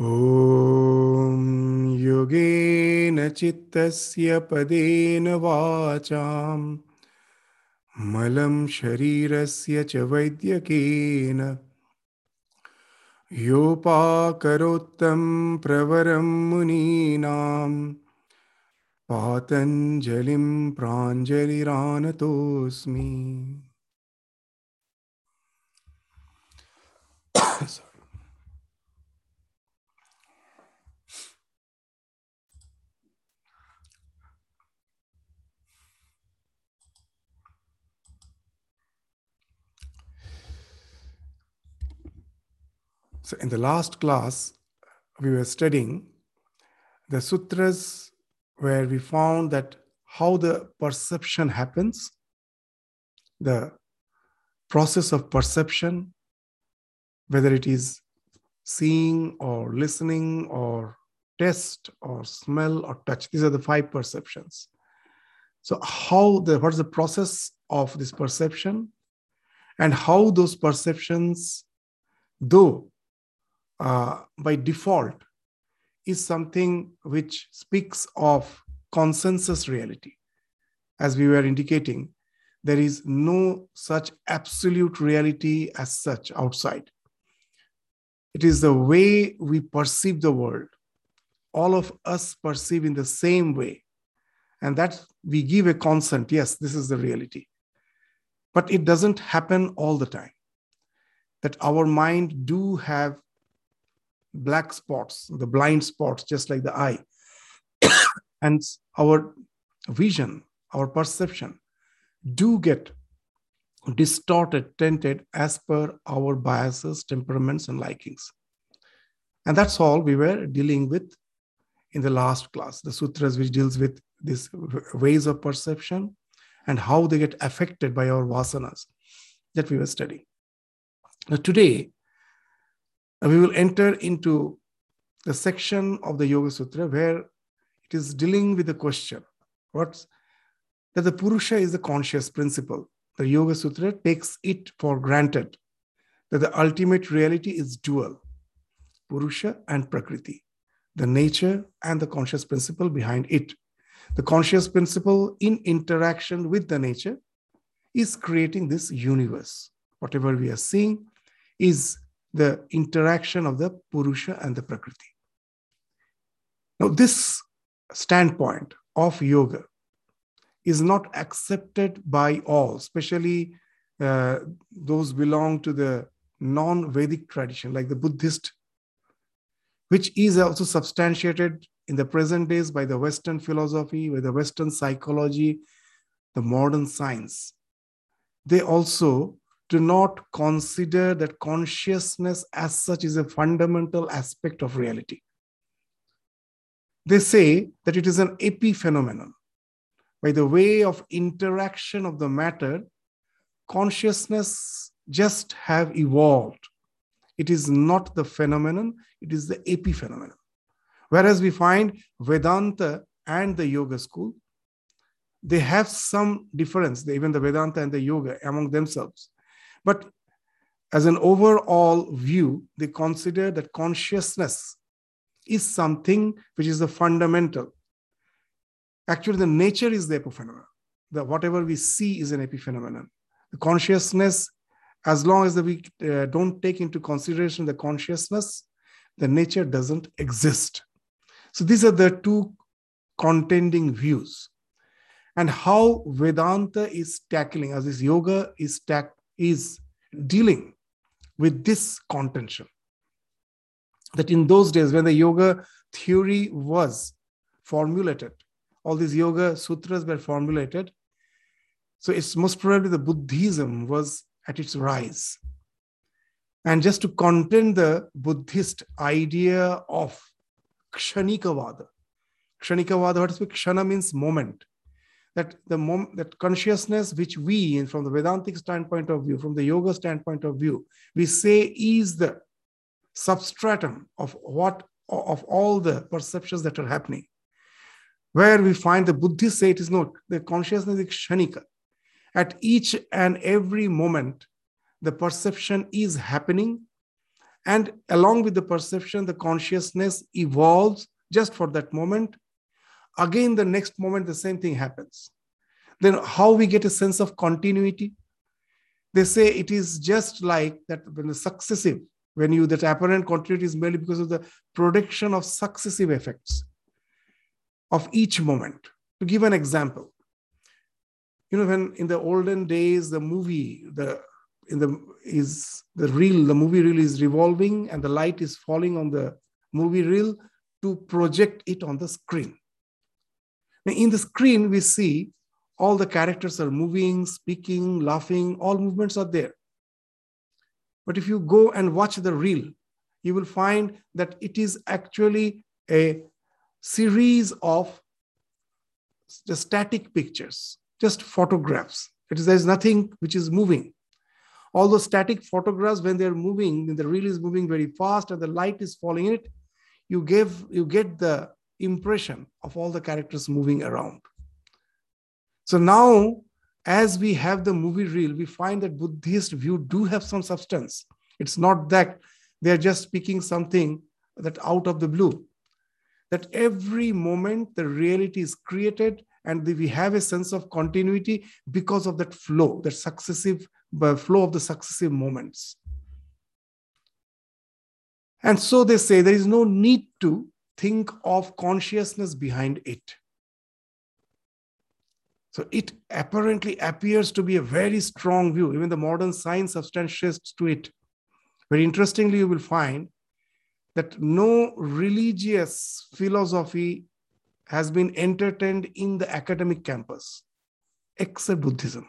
ॐ योगेन चित्तस्य पदेन वाचां मलं शरीरस्य च वैद्यकेन योपाकरोत्तं प्रवरं मुनीनां पातञ्जलिं प्राञ्जलिरानतोऽस्मि So, in the last class, we were studying the sutras where we found that how the perception happens, the process of perception, whether it is seeing or listening or taste or smell or touch. These are the five perceptions. So, how the what is the process of this perception, and how those perceptions, though uh, by default, is something which speaks of consensus reality. As we were indicating, there is no such absolute reality as such outside. It is the way we perceive the world. All of us perceive in the same way. And that we give a consent, yes, this is the reality. But it doesn't happen all the time. That our mind do have black spots, the blind spots, just like the eye. and our vision, our perception do get distorted, tinted as per our biases, temperaments, and likings. And that's all we were dealing with in the last class, the sutras which deals with these ways of perception and how they get affected by our vasanas that we were studying. Now, today, we will enter into the section of the Yoga Sutra where it is dealing with the question what's that the Purusha is the conscious principle. The Yoga Sutra takes it for granted that the ultimate reality is dual Purusha and Prakriti, the nature and the conscious principle behind it. The conscious principle in interaction with the nature is creating this universe. Whatever we are seeing is the interaction of the Purusha and the Prakriti. Now, this standpoint of yoga is not accepted by all, especially uh, those belong to the non Vedic tradition, like the Buddhist, which is also substantiated in the present days by the Western philosophy, by the Western psychology, the modern science. They also do not consider that consciousness as such is a fundamental aspect of reality. They say that it is an epiphenomenon. By the way of interaction of the matter, consciousness just have evolved. It is not the phenomenon, it is the epiphenomenon. Whereas we find Vedanta and the Yoga school, they have some difference, even the Vedanta and the Yoga among themselves. But as an overall view, they consider that consciousness is something which is the fundamental. Actually, the nature is the epiphenomenon. The whatever we see is an epiphenomenon. The consciousness, as long as the, we uh, don't take into consideration the consciousness, the nature doesn't exist. So these are the two contending views. And how Vedanta is tackling, as this yoga is tack, is dealing with this contention. That in those days, when the yoga theory was formulated, all these yoga sutras were formulated. So it's most probably the Buddhism was at its rise. And just to contend the Buddhist idea of Kshanikavada. Kshanikavada, what is? Kshana means moment that the moment that consciousness which we from the vedantic standpoint of view from the yoga standpoint of view we say is the substratum of what of all the perceptions that are happening. Where we find the buddhists say it is not the consciousness is kshanika. At each and every moment the perception is happening. And along with the perception, the consciousness evolves just for that moment. Again, the next moment, the same thing happens. Then, how we get a sense of continuity? They say it is just like that when the successive, when you that apparent continuity is merely because of the production of successive effects of each moment. To give an example, you know, when in the olden days, the movie, the in the is the reel, the movie reel is revolving and the light is falling on the movie reel to project it on the screen. In the screen, we see all the characters are moving, speaking, laughing, all movements are there. But if you go and watch the reel, you will find that it is actually a series of static pictures, just photographs. It is, there is nothing which is moving. All those static photographs, when they're moving, the reel is moving very fast and the light is falling in it, you give you get the impression of all the characters moving around. So now, as we have the movie reel, we find that Buddhist view do have some substance. It's not that they're just speaking something that out of the blue. That every moment the reality is created and we have a sense of continuity because of that flow, that successive flow of the successive moments. And so they say there is no need to think of consciousness behind it. So it apparently appears to be a very strong view. Even the modern science substantiates to it. Very interestingly, you will find that no religious philosophy has been entertained in the academic campus except Buddhism.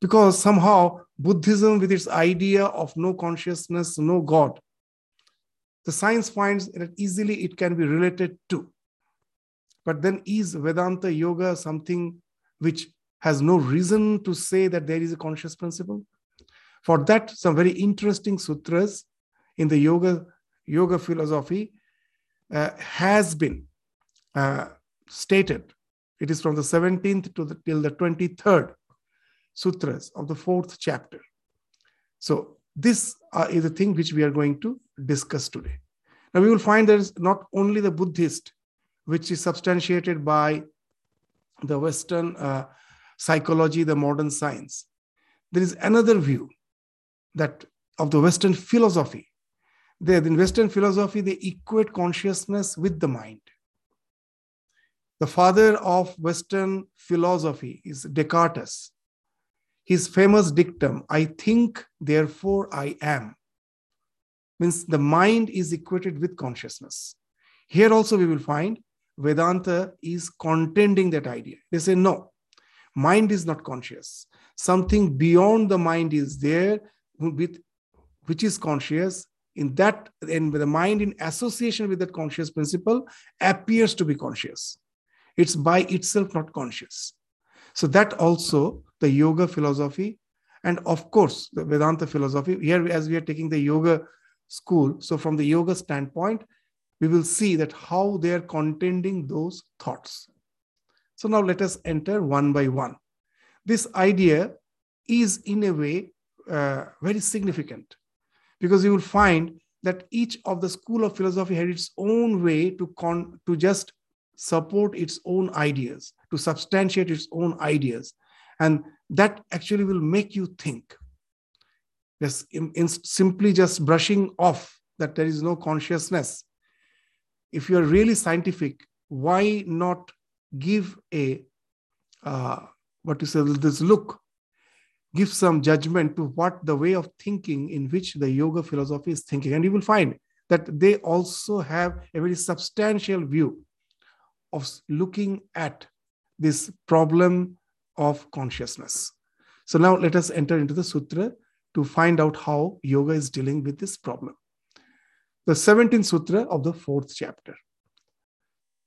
Because somehow Buddhism, with its idea of no consciousness, no God, the science finds that easily it can be related to. But then is Vedanta Yoga something which has no reason to say that there is a conscious principle. For that, some very interesting sutras in the yoga, yoga philosophy uh, has been uh, stated. It is from the 17th to the, till the 23rd sutras of the fourth chapter. So this uh, is the thing which we are going to discuss today. Now we will find there is not only the Buddhist, which is substantiated by the Western uh, psychology, the modern science. There is another view that of the Western philosophy. There, in Western philosophy, they equate consciousness with the mind. The father of Western philosophy is Descartes. His famous dictum, I think, therefore I am, means the mind is equated with consciousness. Here also we will find Vedanta is contending that idea. They say, no, mind is not conscious. Something beyond the mind is there, with, which is conscious. In that, and the mind in association with that conscious principle appears to be conscious. It's by itself not conscious. So that also the yoga philosophy, and of course the Vedanta philosophy. Here, as we are taking the yoga school, so from the yoga standpoint, we will see that how they are contending those thoughts. So now let us enter one by one. This idea is in a way uh, very significant because you will find that each of the school of philosophy had its own way to con- to just support its own ideas to substantiate its own ideas and that actually will make you think. Just in, in simply just brushing off that there is no consciousness. If you're really scientific, why not give a uh, what you say this look, give some judgment to what the way of thinking in which the yoga philosophy is thinking, and you will find that they also have a very substantial view of looking at this problem of consciousness. So now let us enter into the sutra to find out how yoga is dealing with this problem the 17th sutra of the fourth chapter.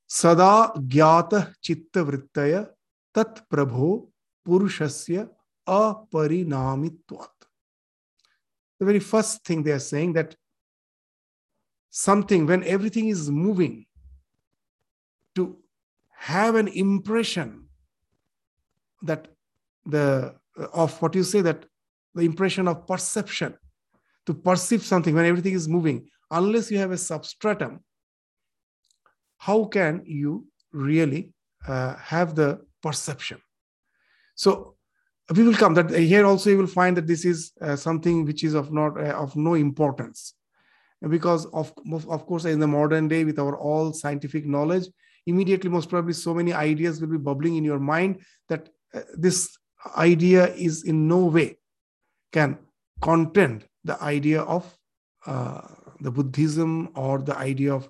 Sada gyata chitta vrittaya tat prabho purushasya aparinamitvat. The very first thing they are saying that something, when everything is moving, to have an impression that the of what you say that the impression of perception to perceive something when everything is moving, unless you have a substratum, how can you really uh, have the perception? So we will come that here also you will find that this is uh, something which is of not uh, of no importance because of of course in the modern day with our all scientific knowledge immediately most probably so many ideas will be bubbling in your mind that uh, this idea is in no way can contend the idea of uh, the buddhism or the idea of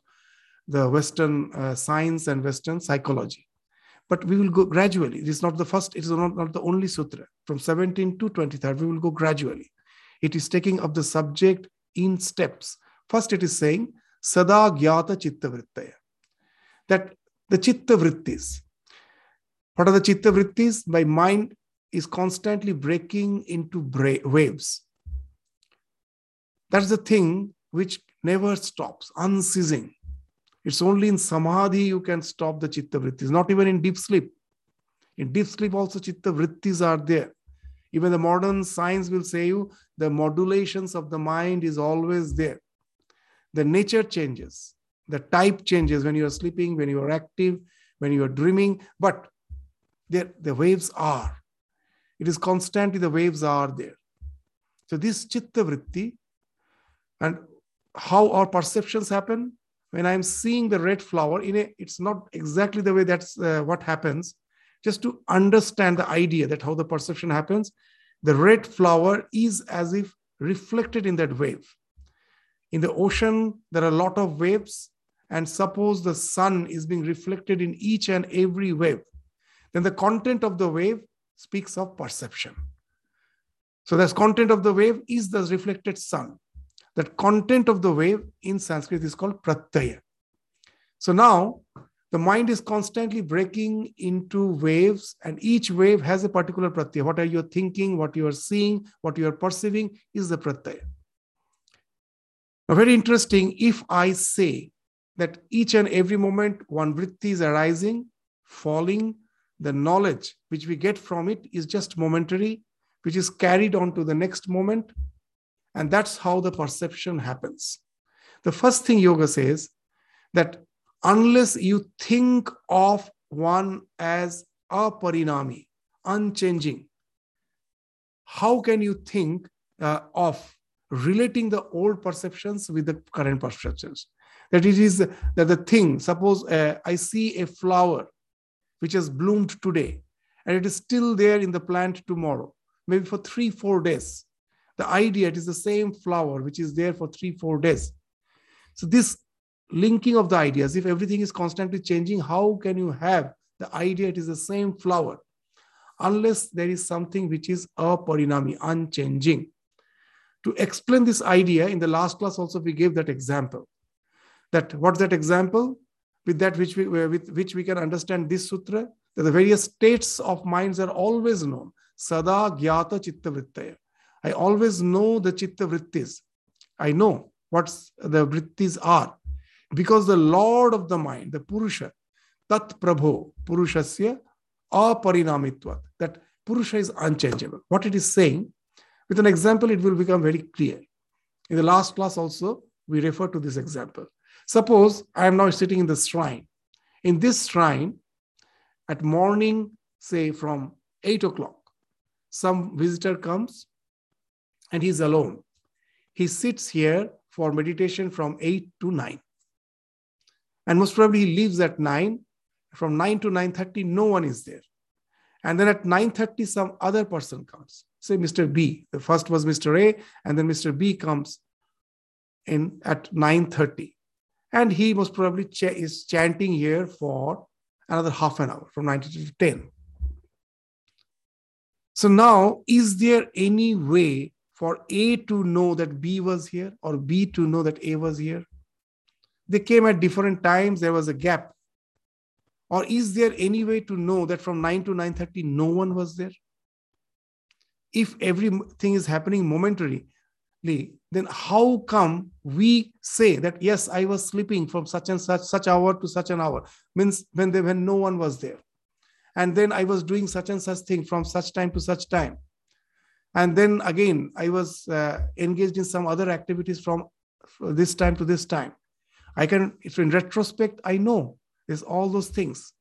the western uh, science and western psychology but we will go gradually it is not the first it is not, not the only sutra from 17 to 23 we will go gradually it is taking up the subject in steps First, it is saying Sada Gyata Chitta Vrittaya. That the Chitta Vrittis. What are the Chitta Vrittis? My mind is constantly breaking into bra- waves. That's the thing which never stops, unceasing. It's only in samadhi you can stop the chitta vrittis, not even in deep sleep. In deep sleep, also chitta vrittis are there. Even the modern science will say you the modulations of the mind is always there the nature changes, the type changes when you are sleeping, when you are active, when you are dreaming, but there, the waves are. It is constantly the waves are there. So this chitta vritti and how our perceptions happen when I'm seeing the red flower in a, it's not exactly the way that's uh, what happens. Just to understand the idea that how the perception happens, the red flower is as if reflected in that wave in the ocean there are a lot of waves and suppose the sun is being reflected in each and every wave then the content of the wave speaks of perception. So the content of the wave is the reflected sun. That content of the wave in sanskrit is called pratyaya. So now the mind is constantly breaking into waves and each wave has a particular pratyaya. What are you thinking? What you are seeing? What you are perceiving is the pratyaya. Now, very interesting, if I say that each and every moment one vritti is arising, falling, the knowledge which we get from it is just momentary, which is carried on to the next moment. And that's how the perception happens. The first thing yoga says that unless you think of one as aparinami, unchanging, how can you think uh, of relating the old perceptions with the current perceptions. That it is that the thing, suppose uh, I see a flower which has bloomed today and it is still there in the plant tomorrow, maybe for three, four days. The idea, it is the same flower which is there for three, four days. So, this linking of the ideas, if everything is constantly changing, how can you have the idea it is the same flower? Unless there is something which is aparinami, unchanging. To explain this idea, in the last class also we gave that example. That what's that example? With that which we uh, with which we can understand this sutra, that the various states of minds are always known. Sada gyata chitta vrittaya. I always know the chitta vrittis. I know what the vrittis are. Because the Lord of the mind, the Purusha, Tat Prabho, Purushasya, aparinamitvat. That Purusha is unchangeable. What it is saying, with an example, it will become very clear. In the last class also, we refer to this example. Suppose I am now sitting in the shrine. In this shrine, at morning, say from 8 o'clock, some visitor comes and he's alone. He sits here for meditation from 8 to 9. And most probably he leaves at 9. From 9 to 9.30, no one is there. And then at 9.30, some other person comes say Mr. B. The first was Mr. A, and then Mr. B comes in at 9:30, and he most probably ch- is chanting here for another half an hour from 9 to 10. So now, is there any way for A to know that B was here or B to know that A was here? They came at different times, there was a gap. Or is there any way to know that from 9 to 9:30 no one was there? if everything is happening momentarily, then how come we say that yes, I was sleeping from such and such such hour to such an hour? Means when they, when no one was there, and then I was doing such and such thing from such time to such time. and then again i was uh, engaged in some other activities from this time to this time i can in retrospect i know there's all those things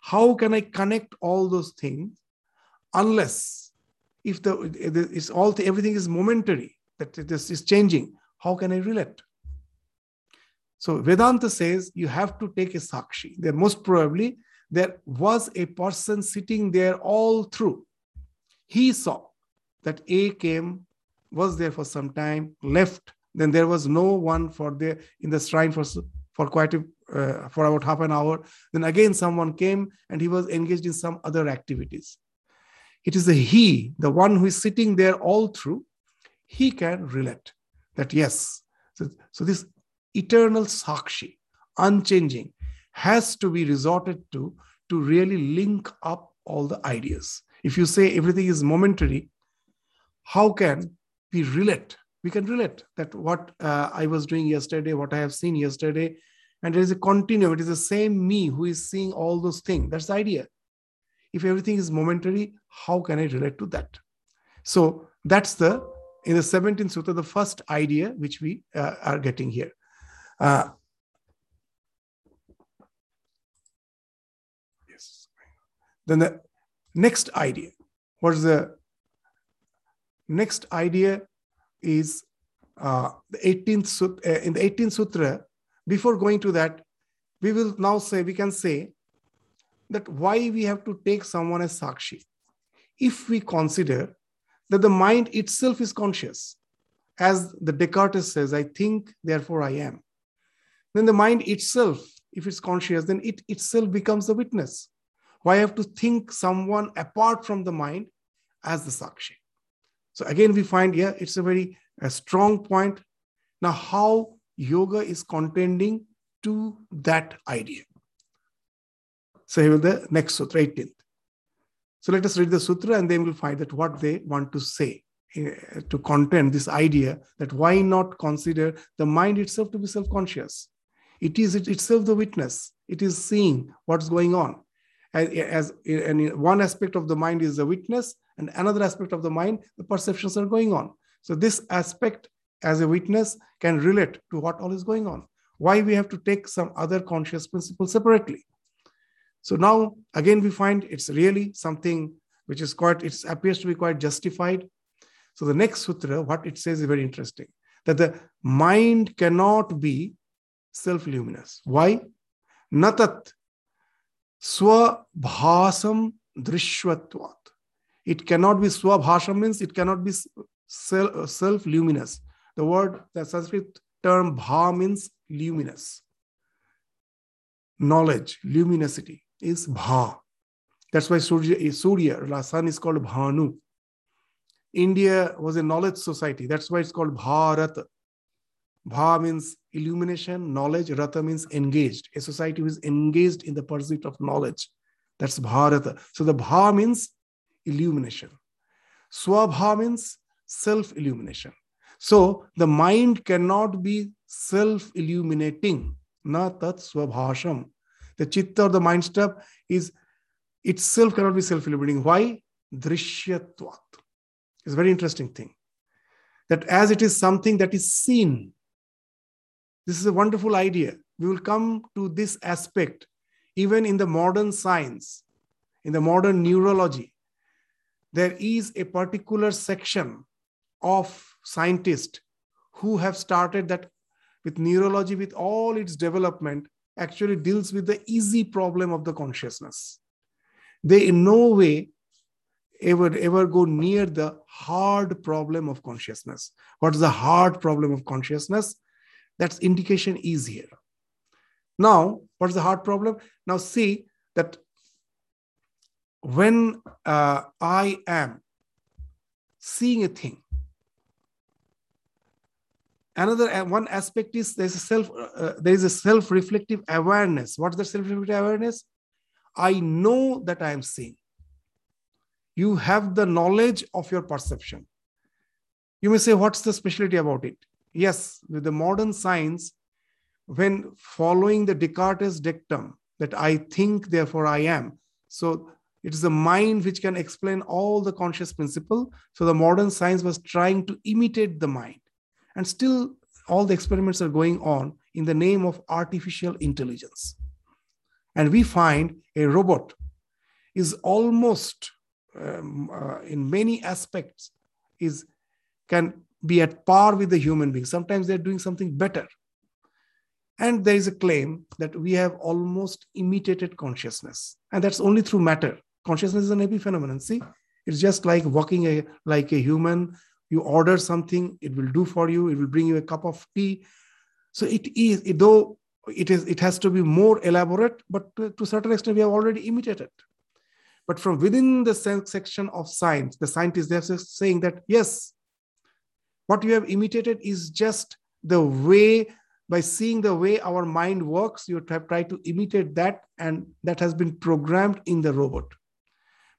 how can i connect all those things unless if the it's all everything is momentary that it is, is changing how can i relate so vedanta says you have to take a sakshi there most probably there was a person sitting there all through he saw that A came, was there for some time, left. Then there was no one for there in the shrine for for quite a, uh, for about half an hour. Then again someone came and he was engaged in some other activities. It is the he, the one who is sitting there all through, he can relate that yes. So, so this eternal sakshi, unchanging, has to be resorted to to really link up all the ideas. If you say everything is momentary, how can we relate? We can relate that what uh, I was doing yesterday, what I have seen yesterday, and there is a continuum. It is the same me who is seeing all those things. That's the idea. If everything is momentary, how can I relate to that? So that's the in the 17th sutta, the first idea which we uh, are getting here. Uh, yes. Then the next idea. What is the Next idea is uh, the 18th uh, in the 18th sutra. Before going to that, we will now say we can say that why we have to take someone as sakshi. If we consider that the mind itself is conscious, as the Descartes says, I think, therefore I am. Then the mind itself, if it's conscious, then it itself becomes the witness. Why I have to think someone apart from the mind as the sakshi? So again, we find, yeah, it's a very a strong point. Now, how yoga is contending to that idea. So here will the next sutra, 18th. So let us read the sutra and then we'll find that what they want to say uh, to contend this idea that why not consider the mind itself to be self-conscious. It is it itself the witness. It is seeing what's going on. As, as and one aspect of the mind is the witness, and another aspect of the mind, the perceptions are going on. So this aspect as a witness can relate to what all is going on. Why we have to take some other conscious principle separately. So now again we find it's really something which is quite, it appears to be quite justified. So the next sutra, what it says is very interesting, that the mind cannot be self-luminous. Why? Natat swabhasam drishyatvat. It cannot be swabhasha means it cannot be self luminous. The word, the Sanskrit term bha means luminous. Knowledge, luminosity is bha. That's why Surya, Surya, sun is called Bhanu. India was a knowledge society. That's why it's called Bharat. Bha means illumination, knowledge. Rata means engaged. A society who is engaged in the pursuit of knowledge. That's Bharata. So the Bha means illumination. Swabha means self illumination. So the mind cannot be self illuminating. Na tat swabhasham. The chitta or the mind stuff is itself cannot be self illuminating. Why? Drishyatvat. It's a very interesting thing. That as it is something that is seen, this is a wonderful idea. We will come to this aspect even in the modern science, in the modern neurology there is a particular section of scientists who have started that with neurology, with all its development, actually deals with the easy problem of the consciousness. They in no way ever, ever go near the hard problem of consciousness. What is the hard problem of consciousness? That's indication easier. Now, what is the hard problem? Now, see that when uh, I am seeing a thing, another uh, one aspect is there's a self uh, uh, there is a self-reflective awareness. What is the self-reflective awareness? I know that I am seeing. You have the knowledge of your perception. You may say, what's the specialty about it? Yes, with the modern science, when following the Descartes dictum that I think, therefore I am. So It is the mind which can explain all the conscious principle. So the modern science was trying to imitate the mind. And still, all the experiments are going on in the name of artificial intelligence. And we find a robot is almost, um, uh, in many aspects, is can be at par with the human being. Sometimes they're doing something better. And there is a claim that we have almost imitated consciousness. And that's only through matter. Consciousness is an epiphenomenon. See, it's just like walking a, like a human. You order something, it will do for you, it will bring you a cup of tea. So it is, though it is, it has to be more elaborate, but to, to a certain extent, we have already imitated. But from within the section of science, the scientists they're saying that yes, what you have imitated is just the way by seeing the way our mind works, you have tried to imitate that, and that has been programmed in the robot.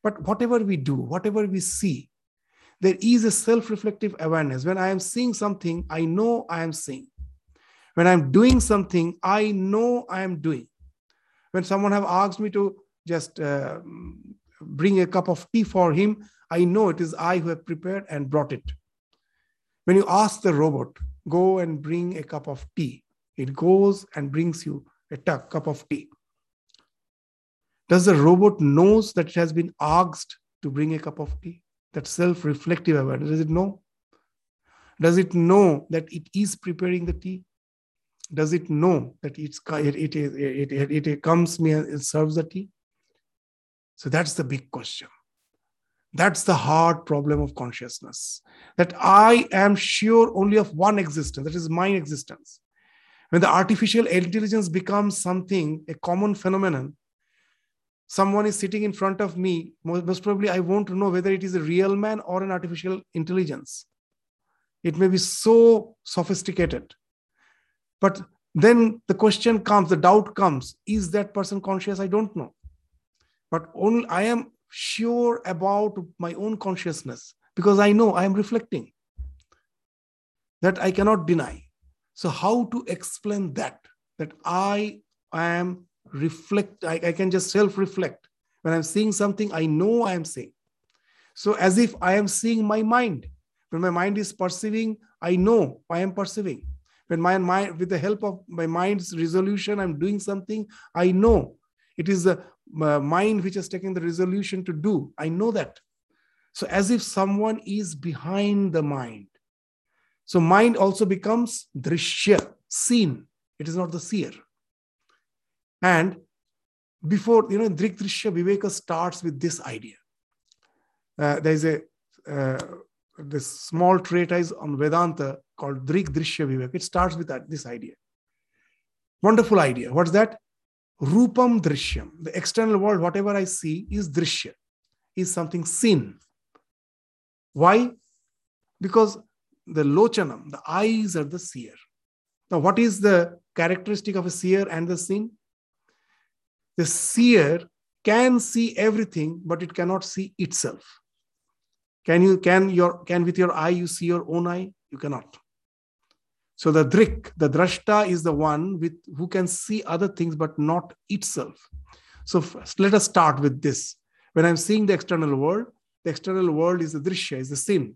But whatever we do, whatever we see, there is a self reflective awareness. When I am seeing something, I know I am seeing. When I'm doing something, I know I am doing. When someone have asked me to just uh, bring a cup of tea for him, I know it is I who have prepared and brought it. When you ask the robot, go and bring a cup of tea. It goes and brings you a cup of tea. Does the robot knows that it has been asked to bring a cup of tea? That self-reflective awareness, does it know? Does it know that it is preparing the tea? Does it know that it's, it, it, it, it, it comes me and serves the tea? So that's the big question. That's the hard problem of consciousness. That I am sure only of one existence, that is my existence. When the artificial intelligence becomes something, a common phenomenon, someone is sitting in front of me, most probably I won't know whether it is a real man or an artificial intelligence. It may be so sophisticated. But then the question comes, the doubt comes is that person conscious? I don't know. But only I am sure about my own consciousness because I know I am reflecting. That I cannot deny. So, how to explain that? That I am reflect, I, I can just self reflect. When I'm seeing something, I know I am seeing. So, as if I am seeing my mind. When my mind is perceiving, I know I am perceiving. When my mind, with the help of my mind's resolution, I'm doing something, I know it is the uh, mind which has taken the resolution to do. I know that. So, as if someone is behind the mind. So, mind also becomes drishya, seen. It is not the seer. And before, you know, Drik Drishya Viveka starts with this idea. Uh, there is a uh, this small treatise on Vedanta called Drik Drishya Viveka. It starts with that, this idea. Wonderful idea. What's that? Rupam Drishyam, the external world, whatever I see is Drishya, is something seen. Why? Because the lochanam, the eyes are the seer. Now, what is the characteristic of a seer and the seen? The seer can see everything, but it cannot see itself. Can you can your can with your eye you see your own eye? You cannot. So the drik, the drashta is the one with who can see other things but not itself. So first, let us start with this. When I'm seeing the external world, the external world is the drishya, is the sin.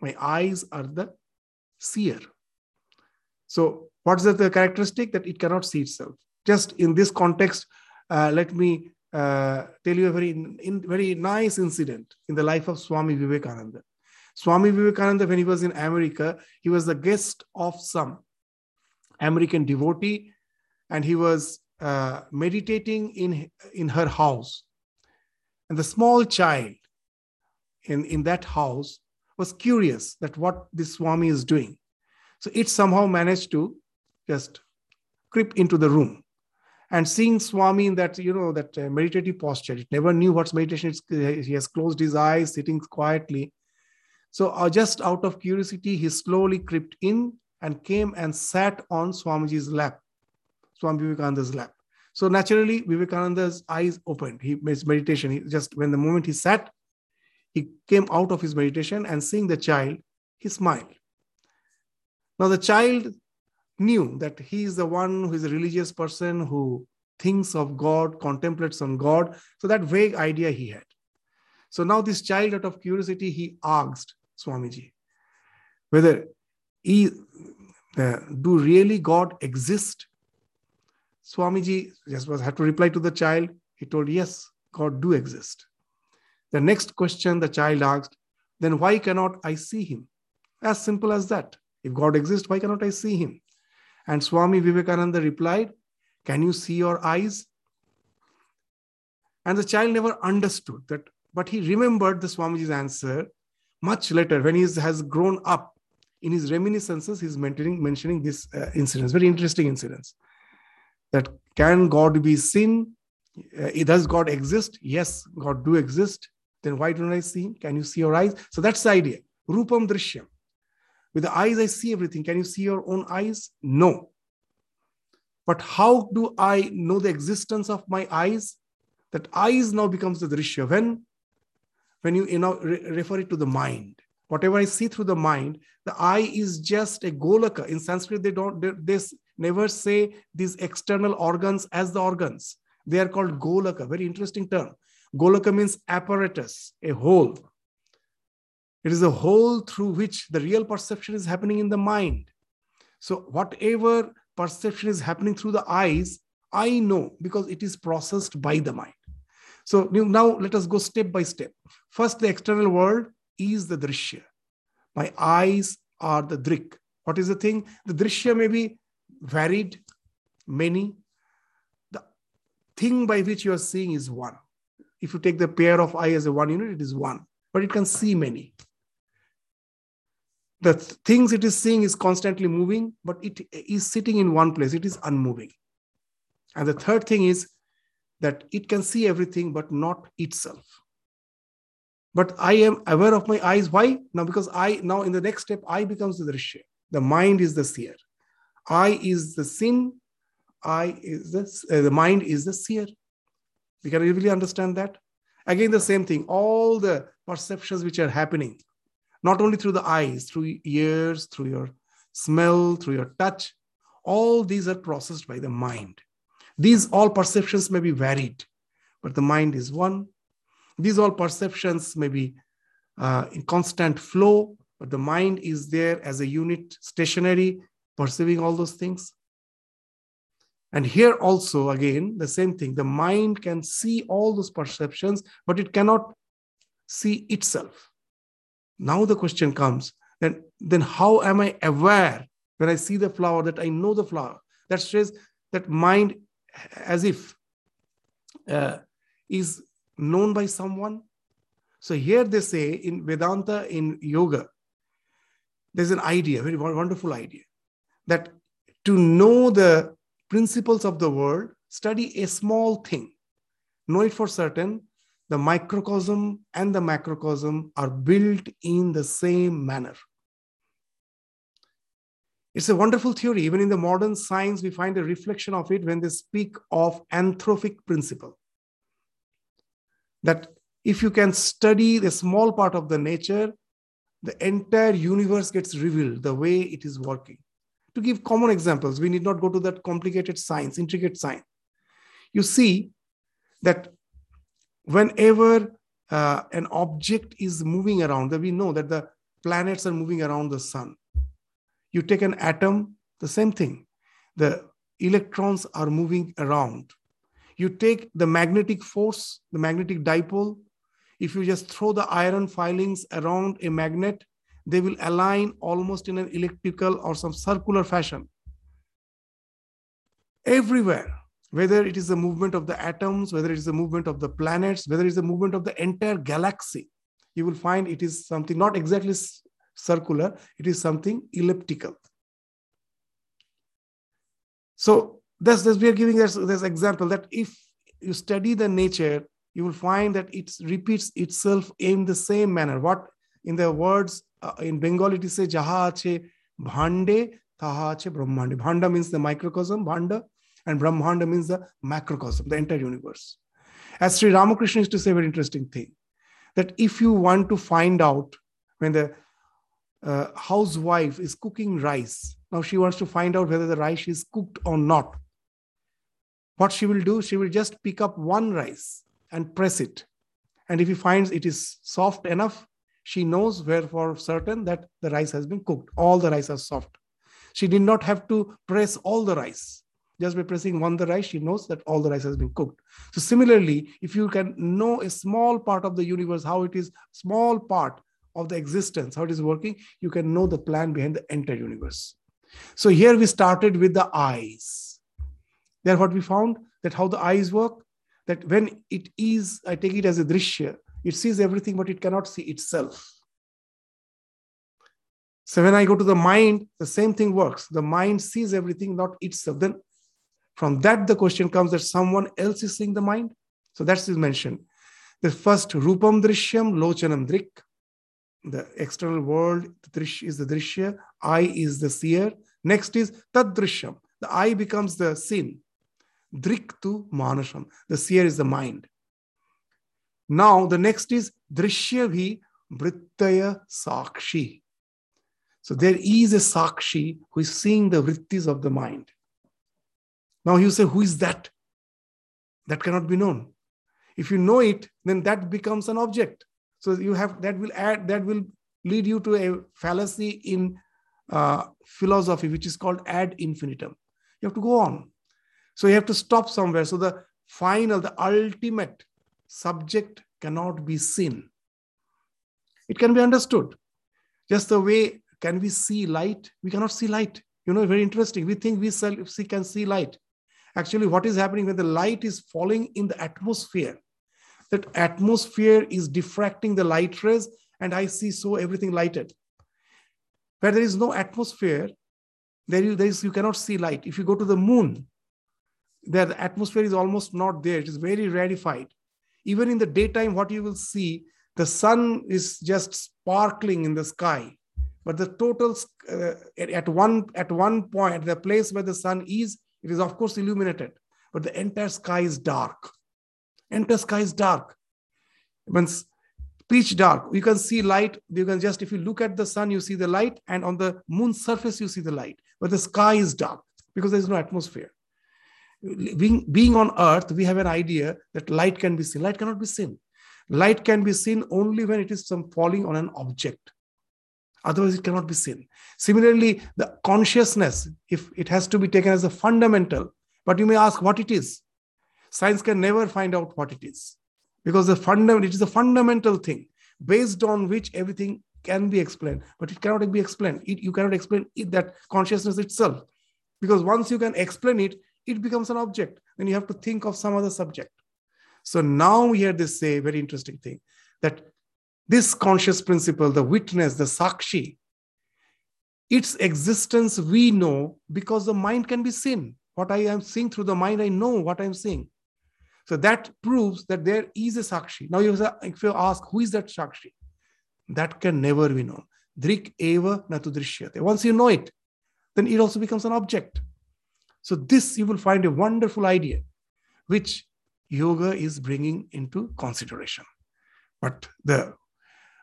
My eyes are the seer. So what's the characteristic that it cannot see itself? Just in this context, uh, let me uh, tell you a very, in, very nice incident in the life of Swami Vivekananda. Swami Vivekananda, when he was in America, he was the guest of some American devotee, and he was uh, meditating in, in her house. And the small child in, in that house was curious that what this Swami is doing. So it somehow managed to just creep into the room. And seeing Swami in that, you know, that uh, meditative posture, it never knew what's meditation. It's, he has closed his eyes, sitting quietly. So, uh, just out of curiosity, he slowly crept in and came and sat on Swamiji's lap, Swami Vivekananda's lap. So, naturally, Vivekananda's eyes opened. He made meditation. He just when the moment he sat, he came out of his meditation and seeing the child, he smiled. Now, the child knew that he is the one who is a religious person who thinks of God, contemplates on God. So that vague idea he had. So now this child, out of curiosity, he asked Swamiji whether he, uh, do really God exist? Swamiji just was had to reply to the child. He told, yes, God do exist. The next question the child asked, then why cannot I see him? As simple as that. If God exists, why cannot I see him? And Swami Vivekananda replied, Can you see your eyes? And the child never understood that, but he remembered the Swamiji's answer much later when he has grown up. In his reminiscences, he's mentioning, mentioning this uh, incident, very interesting incidents. That can God be seen? Uh, does God exist? Yes, God do exist. Then why don't I see? Can you see your eyes? So that's the idea. Rupam Drishyam. With the eyes, I see everything. Can you see your own eyes? No. But how do I know the existence of my eyes? That eyes now becomes the drishya. When, when you, you know, re- refer it to the mind, whatever I see through the mind, the eye is just a golaka. In Sanskrit, they don't they, they never say these external organs as the organs. They are called golaka. Very interesting term. Golaka means apparatus, a hole. It is a hole through which the real perception is happening in the mind. So, whatever perception is happening through the eyes, I know because it is processed by the mind. So, now let us go step by step. First, the external world is the drishya. My eyes are the drik. What is the thing? The drishya may be varied, many. The thing by which you are seeing is one. If you take the pair of eye as a one unit, it is one, but it can see many the things it is seeing is constantly moving, but it is sitting in one place, it is unmoving. And the third thing is that it can see everything, but not itself. But I am aware of my eyes. Why? Now, because I, now in the next step, I becomes the drishya. The mind is the seer. I is the sin. I is the, uh, the mind is the seer. We can really understand that. Again, the same thing. All the perceptions which are happening, not only through the eyes, through ears, through your smell, through your touch. All these are processed by the mind. These all perceptions may be varied, but the mind is one. These all perceptions may be uh, in constant flow, but the mind is there as a unit, stationary, perceiving all those things. And here also, again, the same thing. The mind can see all those perceptions, but it cannot see itself. Now the question comes, then, then how am I aware when I see the flower that I know the flower? That says that mind as if uh, is known by someone. So here they say in Vedanta, in yoga, there's an idea, very wonderful idea, that to know the principles of the world, study a small thing, know it for certain, the microcosm and the macrocosm are built in the same manner. It's a wonderful theory. Even in the modern science, we find a reflection of it when they speak of anthropic principle. That if you can study the small part of the nature, the entire universe gets revealed the way it is working. To give common examples, we need not go to that complicated science, intricate science. You see that whenever uh, an object is moving around, that we know that the planets are moving around the sun. You take an atom, the same thing. The electrons are moving around. You take the magnetic force, the magnetic dipole. If you just throw the iron filings around a magnet, they will align almost in an elliptical or some circular fashion. Everywhere whether it is the movement of the atoms, whether it is the movement of the planets, whether it is the movement of the entire galaxy, you will find it is something not exactly circular, it is something elliptical. So that's, that's we are giving this, this example that if you study the nature, you will find that it repeats itself in the same manner. What in the words uh, in Bengali it says jaha ache bhande taha ache brahmande. Bhanda means the microcosm, bhanda and Brahmanda means the macrocosm, the entire universe. As Sri Ramakrishna used to say, a very interesting thing that if you want to find out when the uh, housewife is cooking rice, now she wants to find out whether the rice is cooked or not. what she will do, she will just pick up one rice and press it. And if he finds it is soft enough, she knows where for certain that the rice has been cooked. All the rice are soft. She did not have to press all the rice. Just by pressing one the rice, she knows that all the rice has been cooked. So similarly, if you can know a small part of the universe, how it is small part of the existence, how it is working, you can know the plan behind the entire universe. So here we started with the eyes. There what we found that how the eyes work, that when it is, I take it as a drishya, it sees everything, but it cannot see itself. So when I go to the mind, the same thing works. The mind sees everything, not itself. Then from that, the question comes that someone else is seeing the mind. So that's his mention. The first rupam drishyam lochanam drik. The external world is the drishya. I is the seer. Next is tad drishyam. The I becomes the sin. Drik tu manasham. The seer is the mind. Now the next is drishya vi vrittaya sakshi. So there is a sakshi who is seeing the vrittis of the mind. Now you say, who is that? That cannot be known. If you know it, then that becomes an object. So you have that will add that will lead you to a fallacy in uh, philosophy, which is called ad infinitum. You have to go on. So you have to stop somewhere. So the final, the ultimate subject cannot be seen. It can be understood. Just the way can we see light? We cannot see light. You know, very interesting. We think we can see light. Actually, what is happening when the light is falling in the atmosphere? That atmosphere is diffracting the light rays, and I see so everything lighted. Where there is no atmosphere, there is, there is you cannot see light. If you go to the moon, there the atmosphere is almost not there. It is very rarefied. Even in the daytime, what you will see, the sun is just sparkling in the sky. But the total uh, at one at one point, the place where the sun is, it is, of course, illuminated, but the entire sky is dark. Entire sky is dark. It means pitch dark, you can see light. You can just, if you look at the sun, you see the light, and on the moon's surface, you see the light. But the sky is dark because there is no atmosphere. Being, being on earth, we have an idea that light can be seen. Light cannot be seen. Light can be seen only when it is some falling on an object. Otherwise, it cannot be seen. Similarly, the consciousness, if it has to be taken as a fundamental, but you may ask what it is. Science can never find out what it is because the fundamental, it is a fundamental thing based on which everything can be explained, but it cannot be explained. It, you cannot explain it, that consciousness itself because once you can explain it, it becomes an object. Then you have to think of some other subject. So now here they say very interesting thing that this conscious principle, the witness, the sakshi, its existence we know because the mind can be seen. What I am seeing through the mind, I know what I'm seeing. So that proves that there is a sakshi. Now, if you ask, who is that sakshi? That can never be known. Drik eva natu drishyate. Once you know it, then it also becomes an object. So this you will find a wonderful idea, which yoga is bringing into consideration. But the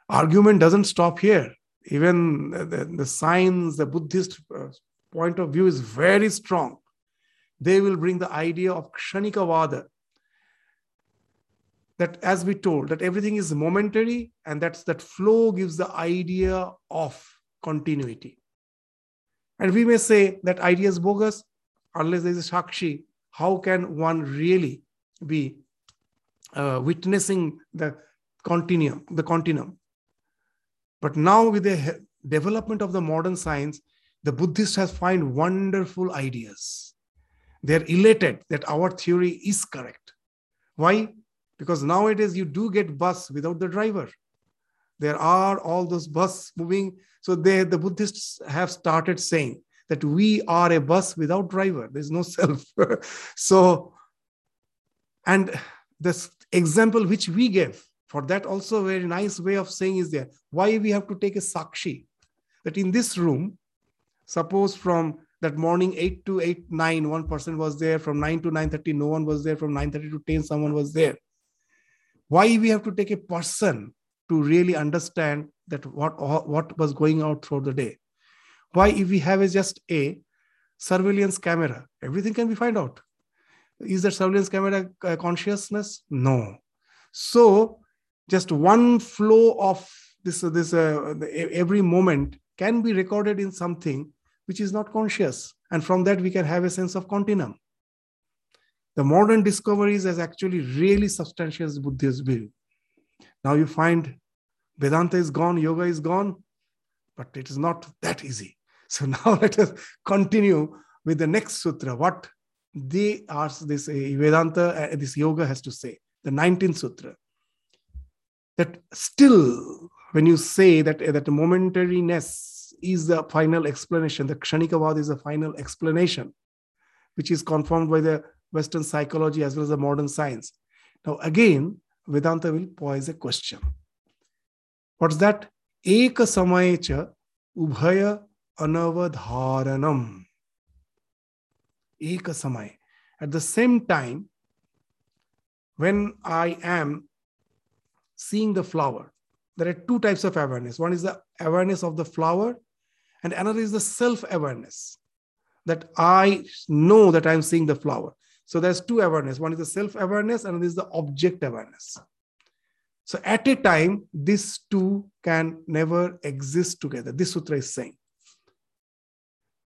argument doesn't stop here. Even the, the science, the Buddhist uh, point of view is very strong. They will bring the idea of Kshanika Vada, that as we told, that everything is momentary and that's that flow gives the idea of continuity. And we may say that idea is bogus unless there is a Shakshi. How can one really be uh, witnessing the continuum, the continuum? But now, with the development of the modern science, the Buddhists have find wonderful ideas. They're elated that our theory is correct. Why? Because nowadays you do get bus without the driver. There are all those bus moving. So they, the Buddhists have started saying that we are a bus without driver. There's no self. so, and this example which we gave for that, also a very nice way of saying is there. Why we have to take a sakshi? That in this room, suppose from that morning 8 to 8, 9, one person was there. From 9 to 9.30, no one was there. From 9.30 to 10, someone was there. Why we have to take a person to really understand that what, what was going out throughout the day? Why if we have a just a surveillance camera, everything can be find out. Is that surveillance camera uh, consciousness? No. So just one flow of this, this uh, every moment can be recorded in something which is not conscious. And from that, we can have a sense of continuum. The modern discoveries has actually really substantiates Buddhist view. Now you find Vedanta is gone, yoga is gone, but it is not that easy. So now let us continue with the next sutra. What they ask this uh, Vedanta, uh, this yoga has to say, the 19th sutra. That still, when you say that, uh, that momentariness is the final explanation, the Kshanikavad is the final explanation, which is confirmed by the Western psychology as well as the modern science. Now, again, Vedanta will pose a question. What's that? Eka samayecha ubhaya anavadharanam. Eka samay. At the same time, when I am seeing the flower, there are two types of awareness. One is the awareness of the flower, and another is the self awareness that I know that I'm seeing the flower. So there's two awareness. One is the self awareness, and this is the object awareness. So at a time, these two can never exist together. This sutra is saying.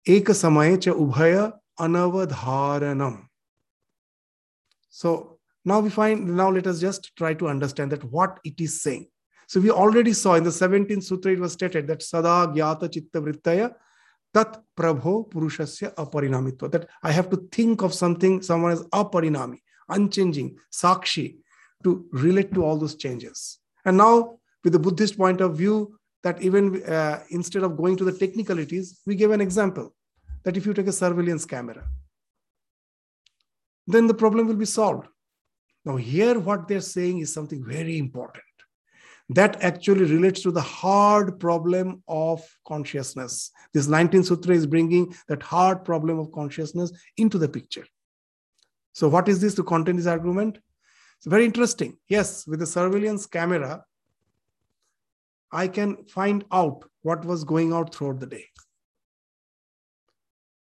Eka samaye cha ubhaya anavadharanam. So now we find, now let us just try to understand that what it is saying. So we already saw in the 17th sutra, it was stated that sada gyata chitta vrittaya tat prabho purushasya aparinamitva. That I have to think of something, someone as aparinami, unchanging, sakshi, to relate to all those changes. And now, with the Buddhist point of view, that even uh, instead of going to the technicalities, we give an example that if you take a surveillance camera, then the problem will be solved. Now, here, what they're saying is something very important that actually relates to the hard problem of consciousness. This 19th Sutra is bringing that hard problem of consciousness into the picture. So, what is this to contain this argument? It's very interesting. Yes, with the surveillance camera, I can find out what was going out throughout the day.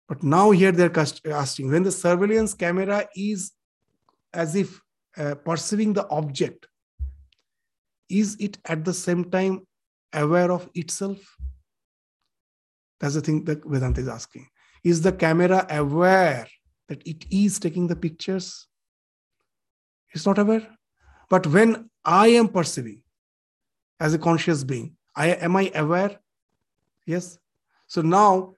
But now here they're asking when the surveillance camera is as if uh, perceiving the object is it at the same time aware of itself? That's the thing that Vedanta is asking. Is the camera aware that it is taking the pictures? It's not aware. But when I am perceiving as a conscious being, I am I aware? Yes. So now,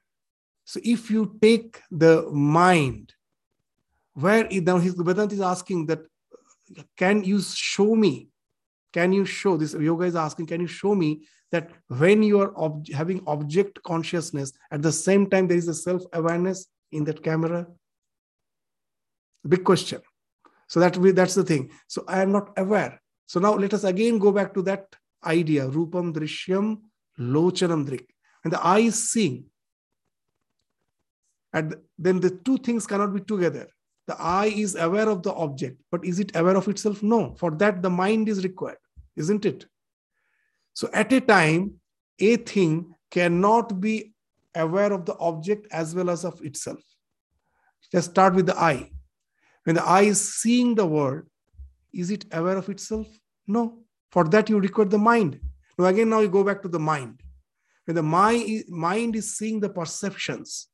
so if you take the mind, where now his Vedanta is asking that, can you show me? Can you show this yoga is asking can you show me that when you are ob- having object consciousness at the same time there is a self awareness in that camera? Big question. So that we, that's the thing. So i am not aware. So now let us again go back to that idea rupam drishyam lochanam drik. And the eye is seeing and then the two things cannot be together the eye is aware of the object but is it aware of itself no for that the mind is required isn't it? So at a time, a thing cannot be aware of the object as well as of itself. Let's start with the eye. When the eye is seeing the world, is it aware of itself? No. For that, you require the mind. Now, again, now you go back to the mind. When the mind, mind is seeing the perceptions,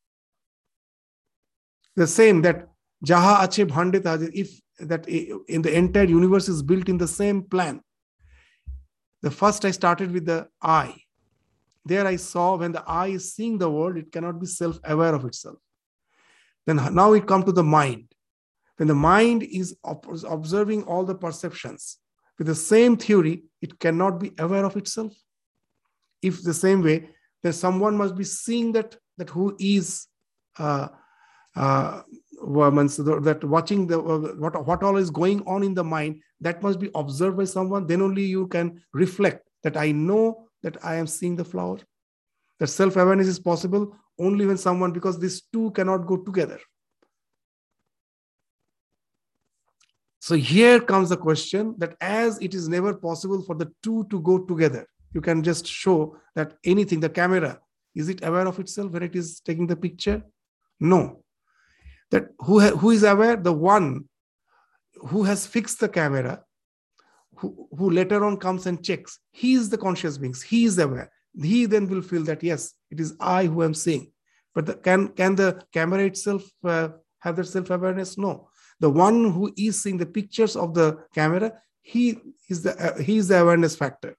the same that Jaha Ache Bhandita, if that in the entire universe is built in the same plan, the first I started with the eye. There I saw when the eye is seeing the world, it cannot be self aware of itself. Then now we come to the mind. When the mind is observing all the perceptions, with the same theory, it cannot be aware of itself. If the same way, then someone must be seeing that that who is uh, uh, that watching the uh, what, what all is going on in the mind that must be observed by someone. Then only you can reflect that i know that i am seeing the flower. That self awareness is possible only when someone because these two cannot go together. So here comes the question that as it is never possible for the two to go together you can just show that anything the camera is it aware of itself when it is taking the picture? No that who, ha- who is aware? The one who has fixed the camera, who, who later on comes and checks. He is the conscious beings. He is aware. He then will feel that, yes, it is I who am seeing. But the, can, can the camera itself uh, have that self awareness? No. The one who is seeing the pictures of the camera, he is the, uh, he is the awareness factor.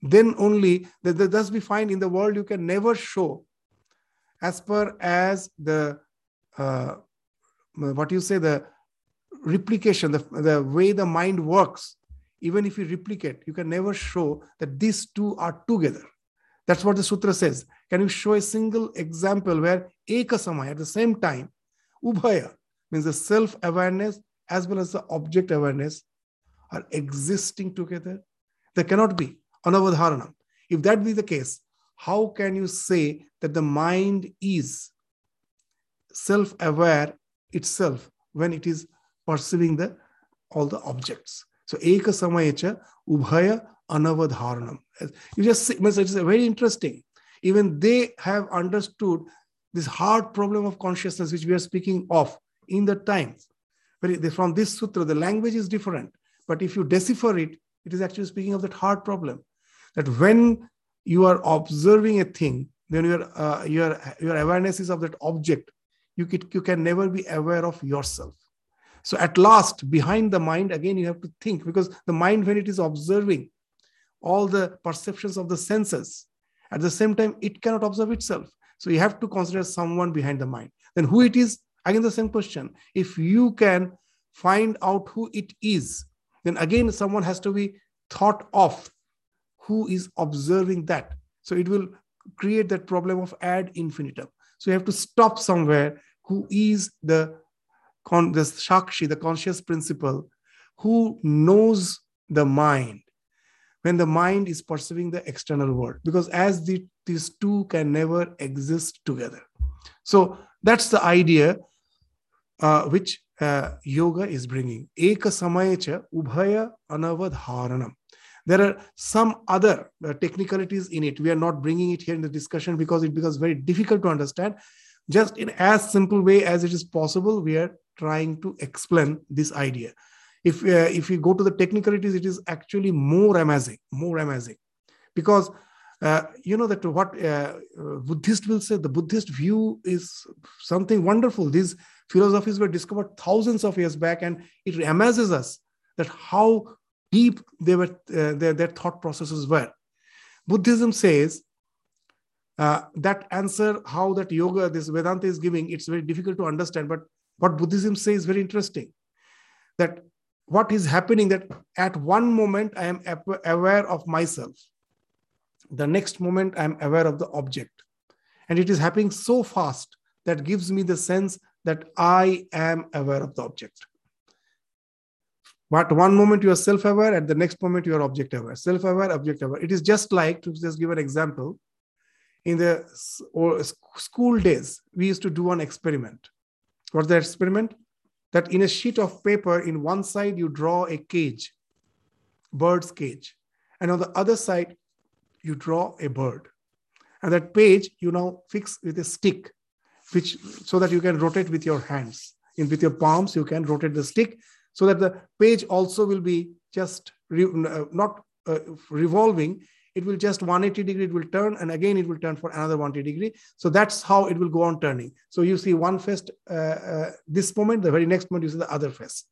Then only, that, that thus we find in the world you can never show as per as the uh, Uh, what you say the replication the, the way the mind works even if you replicate you can never show that these two are together. That's what the sutra says. Can you show a single example where ekasamaya at the same time ubhaya means the self awareness as well as the object awareness are existing together? There cannot be. Anavadharanam. If that be the case how can you say that the mind is self aware itself when it is perceiving the all the objects. So eka samayecha ubhaya anavadharanam. You just see, it's very interesting. Even they have understood this hard problem of consciousness which we are speaking of in the times. From this sutra, the language is different. But if you decipher it, it is actually speaking of that hard problem. That when you are observing a thing, then your uh, your your awareness is of that object you, could, you can never be aware of yourself. So at last, behind the mind, again, you have to think because the mind, when it is observing all the perceptions of the senses, at the same time, it cannot observe itself. So you have to consider someone behind the mind. Then who it is, again, the same question. If you can find out who it is, then again, someone has to be thought of who is observing that. So it will create that problem of ad infinitum. So you have to stop somewhere who is the, con- the Shakshi, the conscious principle, who knows the mind when the mind is perceiving the external world. Because as the, these two can never exist together. So that's the idea uh, which uh, yoga is bringing. Eka samayecha ubhaya anavadharanam. There are some other uh, technicalities in it. We are not bringing it here in the discussion because it becomes very difficult to understand just in as simple way as it is possible we are trying to explain this idea. If uh, if we go to the technicalities it is actually more amazing more amazing. Because uh, you know that what uh, buddhist will say the buddhist view is something wonderful. These philosophies were discovered thousands of years back and it amazes us that how deep they were uh, their, their thought processes were. Buddhism says uh, that answer how that yoga this vedanta is giving it's very difficult to understand but what buddhism says is very interesting. That what is happening that at one moment i am aware of myself. The next moment i am aware of the object. And it is happening so fast that gives me the sense that i am aware of the object. But one moment you are self-aware at the next moment you are object aware self-aware object aware it is just like to just give an example in the school days, we used to do an experiment. What's the experiment? That in a sheet of paper, in one side, you draw a cage, bird's cage. And on the other side, you draw a bird. And that page you now fix with a stick, which so that you can rotate with your hands. In with your palms, you can rotate the stick so that the page also will be just re, uh, not uh, revolving it will just 180 degree, it will turn, and again it will turn for another 180 degree. So that's how it will go on turning. So you see one face uh, uh, this moment, the very next moment you see the other face.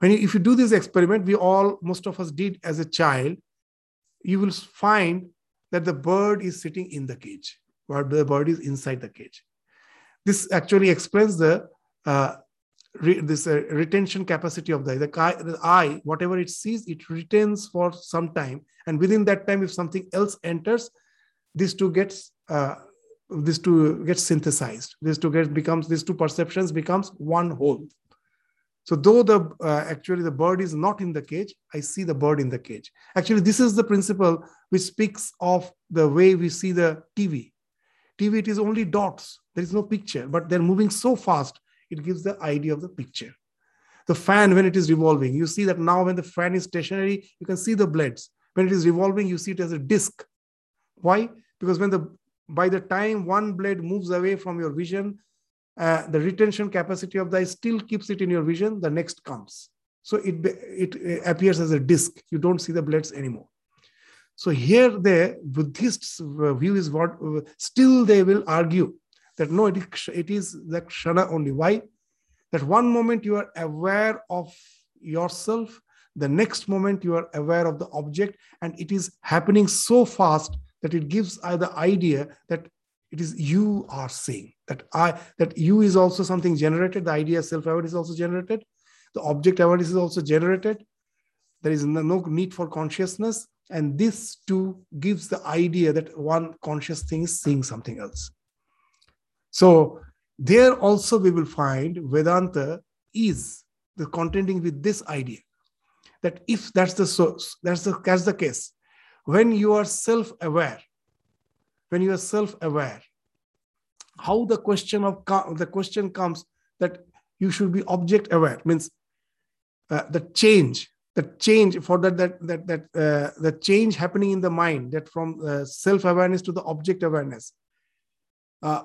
When you, if you do this experiment, we all, most of us did as a child, you will find that the bird is sitting in the cage, while the bird is inside the cage. This actually explains the uh, re, this uh, retention capacity of the eye. The, eye, whatever it sees, it retains for some time, and within that time, if something else enters, this two gets uh, this two gets synthesized. This two gets becomes these two perceptions becomes one whole. So though the uh, actually the bird is not in the cage, I see the bird in the cage. Actually, this is the principle which speaks of the way we see the TV. TV it is only dots. There is no picture, but they're moving so fast it gives the idea of the picture. The fan, when it is revolving, you see that now when the fan is stationary, you can see the blades. When it is revolving, you see it as a disc. Why? Because when the by the time one blade moves away from your vision, uh, the retention capacity of the eye still keeps it in your vision, the next comes. So it, it appears as a disc. You don't see the blades anymore. So here the Buddhists' view is what still they will argue that no, it is, the kshana only. Why? That one moment you are aware of yourself, the next moment you are aware of the object, and it is happening so fast that it gives the idea that it is you are seeing that i that you is also something generated the idea self-awareness is also generated the object awareness is also generated there is no need for consciousness and this too gives the idea that one conscious thing is seeing something else so there also we will find vedanta is the contending with this idea that if that's the source that's the that's the case when you are self-aware when you are self-aware how the question of the question comes that you should be object aware means uh, the change the change for that that that that uh, the change happening in the mind that from uh, self awareness to the object awareness uh,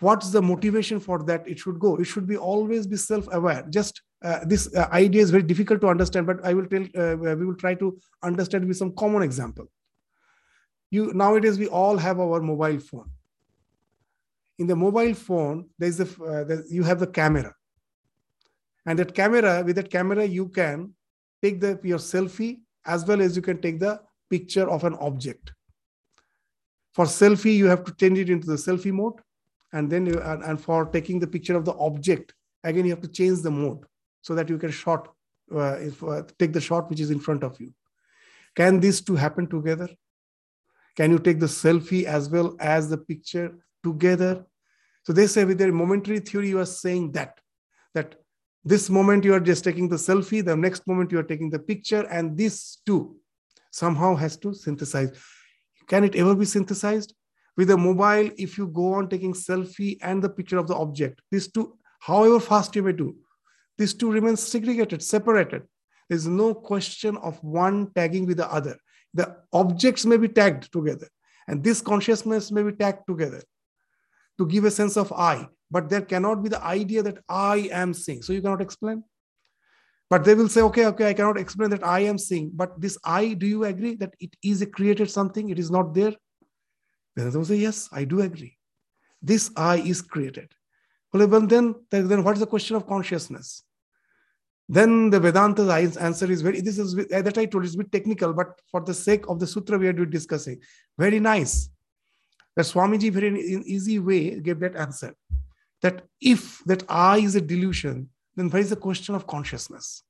what's the motivation for that it should go? It should be always be self aware just uh, this uh, idea is very difficult to understand but i will tell uh, we will try to understand with some common example. You nowadays we all have our mobile phone. In the mobile phone there's a the, you have the camera. And that camera with that camera you can take the your selfie as well as you can take the picture of an object. For selfie you have to change it into the selfie mode and then you, and, and for taking the picture of the object again you have to change the mode so that you can shot uh, if, uh, take the shot which is in front of you can these two happen together can you take the selfie as well as the picture together so they say with their momentary theory you are saying that that this moment you are just taking the selfie, the next moment you are taking the picture, and this too somehow has to synthesize. Can it ever be synthesized? With a mobile, if you go on taking selfie and the picture of the object, these two, however fast you may do, these two remain segregated, separated. There's no question of one tagging with the other. The objects may be tagged together, and this consciousness may be tagged together to give a sense of I but there cannot be the idea that I am seeing. So you cannot explain. But they will say, okay, okay, I cannot explain that I am seeing. But this I, do you agree that it is a created something? It is not there? Then will say, yes, I do agree. This I is created. Well, then, then what is the question of consciousness? Then the Vedanta's answer is very, this is, that I told, it's a bit technical, but for the sake of the sutra we are discussing, very nice. That Swamiji, very in easy way, gave that answer that if that I is a delusion, then where is the question of consciousness?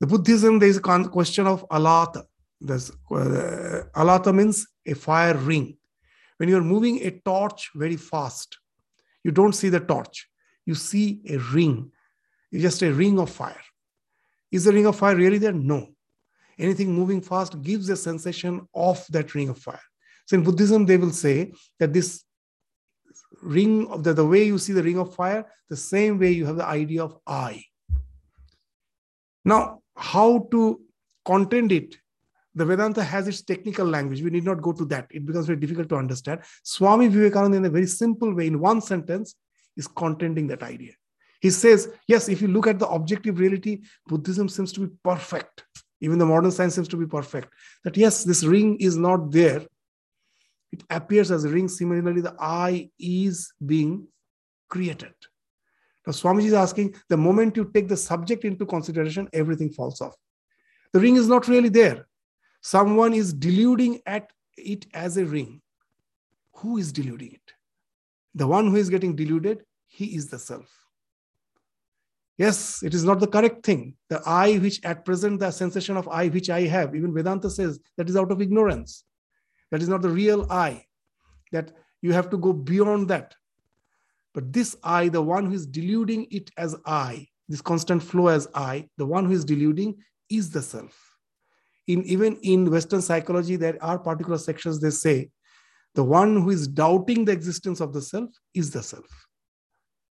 The Buddhism, there is a question of alata. There's, uh, alata means a fire ring. When you're moving a torch very fast, you don't see the torch. You see a ring. It's just a ring of fire. Is the ring of fire really there? No. Anything moving fast gives a sensation of that ring of fire. So in Buddhism, they will say that this ring of the, the way you see the ring of fire, the same way you have the idea of I. Now, how to contend it? The Vedanta has its technical language. We need not go to that. It becomes very difficult to understand. Swami Vivekananda, in a very simple way, in one sentence, is contending that idea. He says, yes, if you look at the objective reality, Buddhism seems to be perfect. Even the modern science seems to be perfect. That yes, this ring is not there it appears as a ring. Similarly, the I is being created. Now, Swamiji is asking the moment you take the subject into consideration, everything falls off. The ring is not really there. Someone is deluding at it as a ring. Who is deluding it? The one who is getting deluded, he is the self. Yes, it is not the correct thing. The I, which at present, the sensation of I, which I have, even Vedanta says that is out of ignorance. That is not the real I, that you have to go beyond that. But this I, the one who is deluding it as I, this constant flow as I, the one who is deluding is the self. In, even in Western psychology, there are particular sections they say the one who is doubting the existence of the self is the self.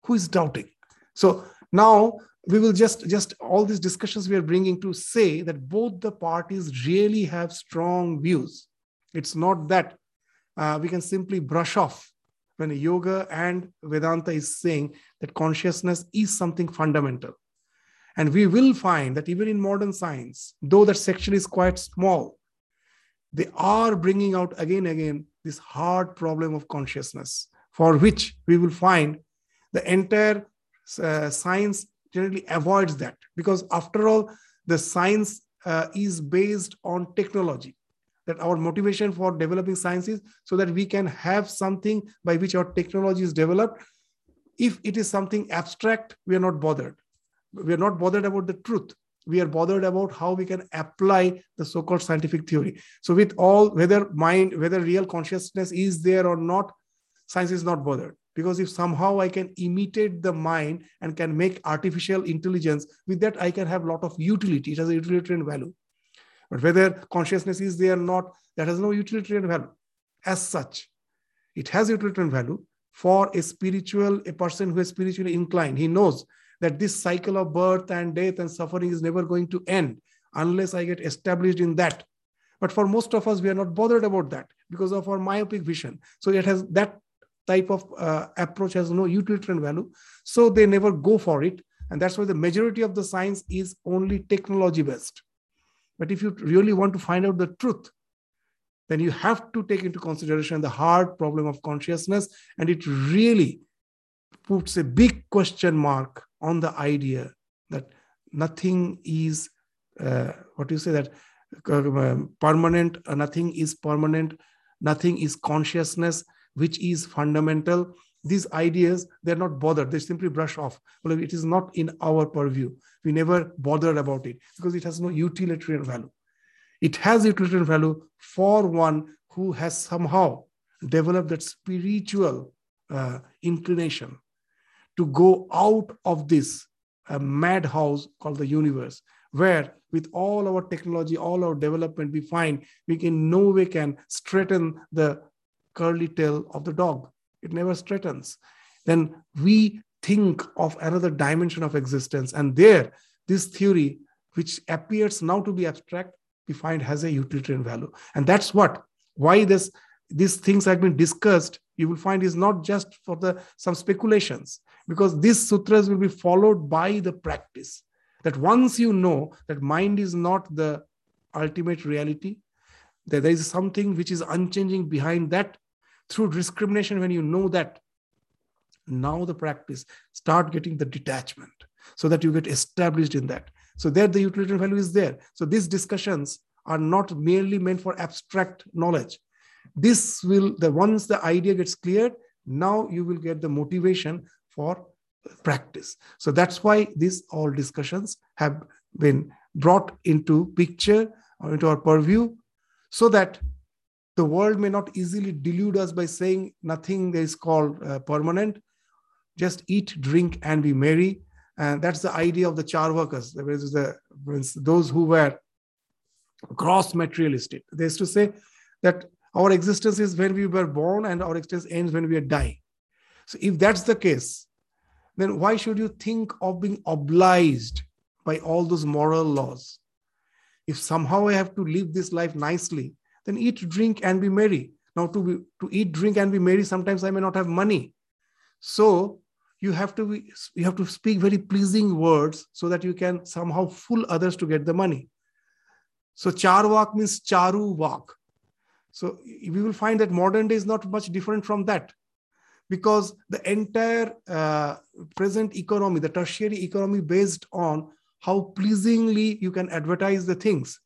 Who is doubting? So now we will just just all these discussions we are bringing to say that both the parties really have strong views it's not that uh, we can simply brush off when yoga and Vedanta is saying that consciousness is something fundamental. And we will find that even in modern science, though that section is quite small, they are bringing out again and again this hard problem of consciousness, for which we will find the entire uh, science generally avoids that. Because after all, the science uh, is based on technology that our motivation for developing science is so that we can have something by which our technology is developed if it is something abstract we are not bothered we are not bothered about the truth. We are bothered about how we can apply the so-called scientific theory. So with all whether mind whether real consciousness is there or not science is not bothered. Because if somehow i can imitate the mind and can make artificial intelligence with that i can have a lot of utility. It has a utilitarian value. But whether consciousness is there or not that has no utilitarian value. As such it has utilitarian value for a spiritual a person who is spiritually inclined. He knows that this cycle of birth and death and suffering is never going to end unless i get established in that but for most of us we are not bothered about that because of our myopic vision so it has that type of uh, approach has no utilitarian value. So they never go for it. And that's why the majority of the science is only technology based. But if you really want to find out the truth, then you have to take into consideration the hard problem of consciousness. And it really puts a big question mark on the idea that nothing is, uh, what do you say, that uh, permanent, uh, nothing is permanent, nothing is consciousness which is fundamental. These ideas they're not bothered. They simply brush off. Well it is not in our purview. We never bothered about it because it has no utilitarian value. It has utilitarian value for one who has somehow developed that spiritual uh, inclination to go out of this madhouse called the universe where with all our technology all our development we find we in no way can straighten the curly tail of the dog. It never straightens. Then we think of another dimension of existence. And there, this theory, which appears now to be abstract, we find has a utilitarian value. And that's what, why this these things have been discussed, you will find is not just for the some speculations, because these sutras will be followed by the practice. That once you know that mind is not the ultimate reality, that there is something which is unchanging behind that, through discrimination when you know that now the practice start getting the detachment so that you get established in that. So there the utilitarian value is there. So these discussions are not merely meant for abstract knowledge. This will the once the idea gets cleared now you will get the motivation for practice so that's why these all discussions have been brought into picture or into our purview so that the world may not easily delude us by saying nothing is called uh, permanent. Just eat, drink, and be merry. And that's the idea of the Charvakas, the, those who were gross materialistic. They used to say that our existence is when we were born and our existence ends when we dying. So if that's the case, then why should you think of being obliged by all those moral laws? If somehow I have to live this life nicely, then eat, drink, and be merry. Now, to, be, to eat, drink, and be merry, sometimes I may not have money. So you have to be, you have to speak very pleasing words so that you can somehow fool others to get the money. So charvak means charu vak. So we will find that modern day is not much different from that because the entire uh, present economy, the tertiary economy based on how pleasingly you can advertise the things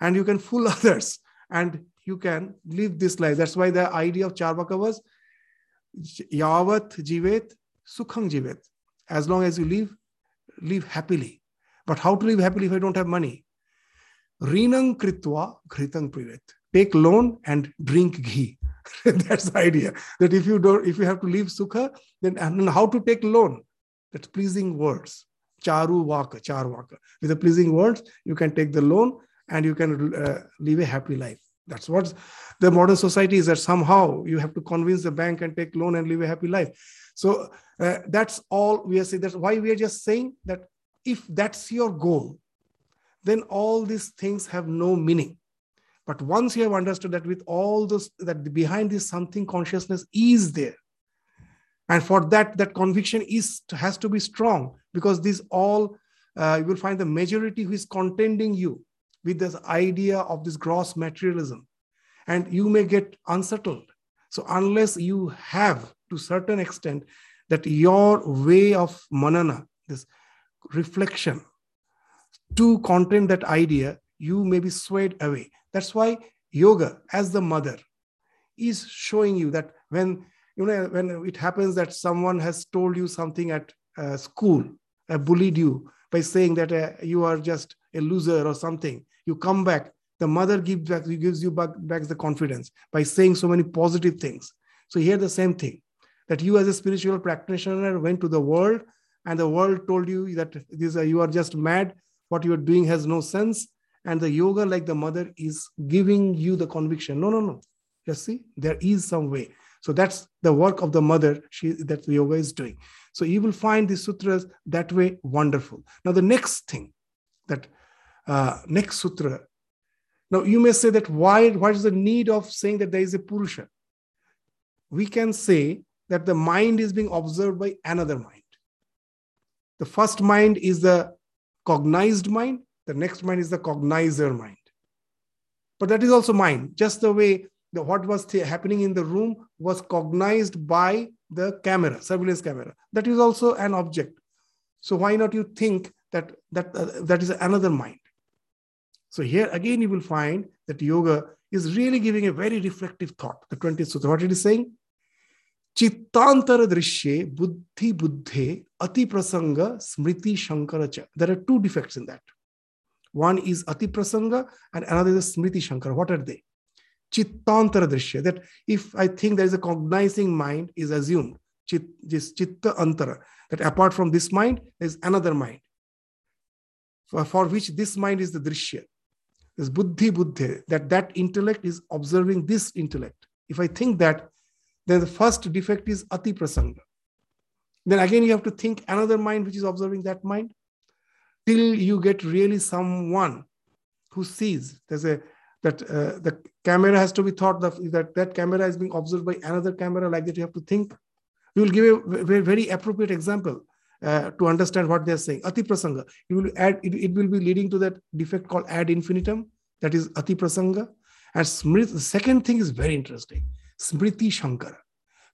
and you can fool others and you can live this life. That's why the idea of Charvaka was Yavat Jivet Sukhang Jivet. As long as you live, live happily. But how to live happily if I don't have money? Rinang Kritwa Gritang Privet. Take loan and drink ghee. That's the idea. That if you don't, if you have to leave sukha, then and how to take loan? That's pleasing words. Charu vaka, char vaka. With the pleasing words, you can take the loan and you can uh, live a happy life. That's what the modern society is that somehow you have to convince the bank and take loan and live a happy life. So uh, that's all we are saying. That's why we are just saying that if that's your goal, then all these things have no meaning. But once you have understood that with all those, that behind this something consciousness is there, and for that that conviction is has to be strong because these all uh, you will find the majority who is contending you with this idea of this gross materialism. And you may get unsettled. So unless you have to certain extent that your way of manana this reflection to content that idea you may be swayed away. That's why yoga as the mother is showing you that when you know when it happens that someone has told you something at uh, school uh, bullied you by saying that uh, you are just a loser or something you come back the mother gives back gives you back, back the confidence by saying so many positive things. So here the same thing that you as a spiritual practitioner went to the world and the world told you that this, uh, you are just mad what you are doing has no sense and the yoga like the mother is giving you the conviction. No no no. Just see there is some way. So that's the work of the mother she that the yoga is doing. So you will find the sutras that way wonderful. Now the next thing that uh, next sutra. Now you may say that why what is the need of saying that there is a purusha? We can say that the mind is being observed by another mind. The first mind is the cognized mind the next mind is the cognizer mind. But that is also mind, just the way the, what was th- happening in the room was cognized by the camera, surveillance camera. That is also an object. So why not you think that that, uh, that is another mind? So here again you will find that yoga is really giving a very reflective thought. The 20th sutra, what it is saying? Chittantara drishye buddhi buddhe ati prasanga smriti shankara There are two defects in that. One is Atiprasanga and another is Smriti Shankara. What are they? Chittantara Drishya. That if I think there is a cognizing mind is assumed. Chit, this Chitta Antara. That apart from this mind, there is another mind. For, for which this mind is the Drishya. This Buddhi Buddhi. That that intellect is observing this intellect. If I think that, then the first defect is Atiprasanga. Then again, you have to think another mind which is observing that mind till you get really someone who sees. There's a that uh, the camera has to be thought that, that that camera is being observed by another camera like that you have to think. We will give a very, appropriate example uh, to understand what they're saying. Ati prasanga. You will add it, it will be leading to that defect called ad infinitum. That is ati prasanga. And smriti, the second thing is very interesting. Smriti shankara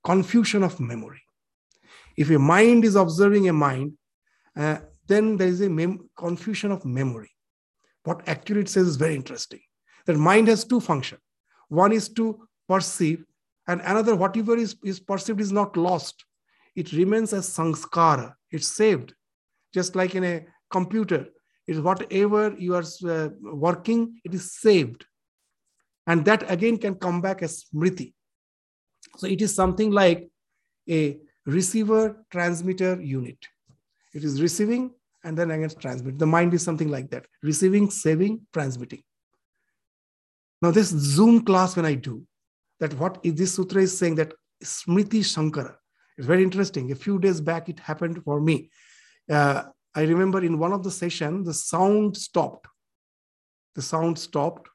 confusion of memory. If a mind is observing a mind uh, then there is a mem- confusion of memory. What actually it says is very interesting. That mind has two functions. One is to perceive, and another, whatever is, is perceived is not lost. It remains as sanskara. It's saved. Just like in a computer, it is whatever you are uh, working, it is saved. And that again can come back as smriti. So it is something like a receiver transmitter unit. It is receiving and then again transmit. The mind is something like that receiving, saving, transmitting. Now, this Zoom class, when I do, that what is this sutra is saying that Smriti Shankara is very interesting. A few days back, it happened for me. Uh, I remember in one of the session, the sound stopped. The sound stopped.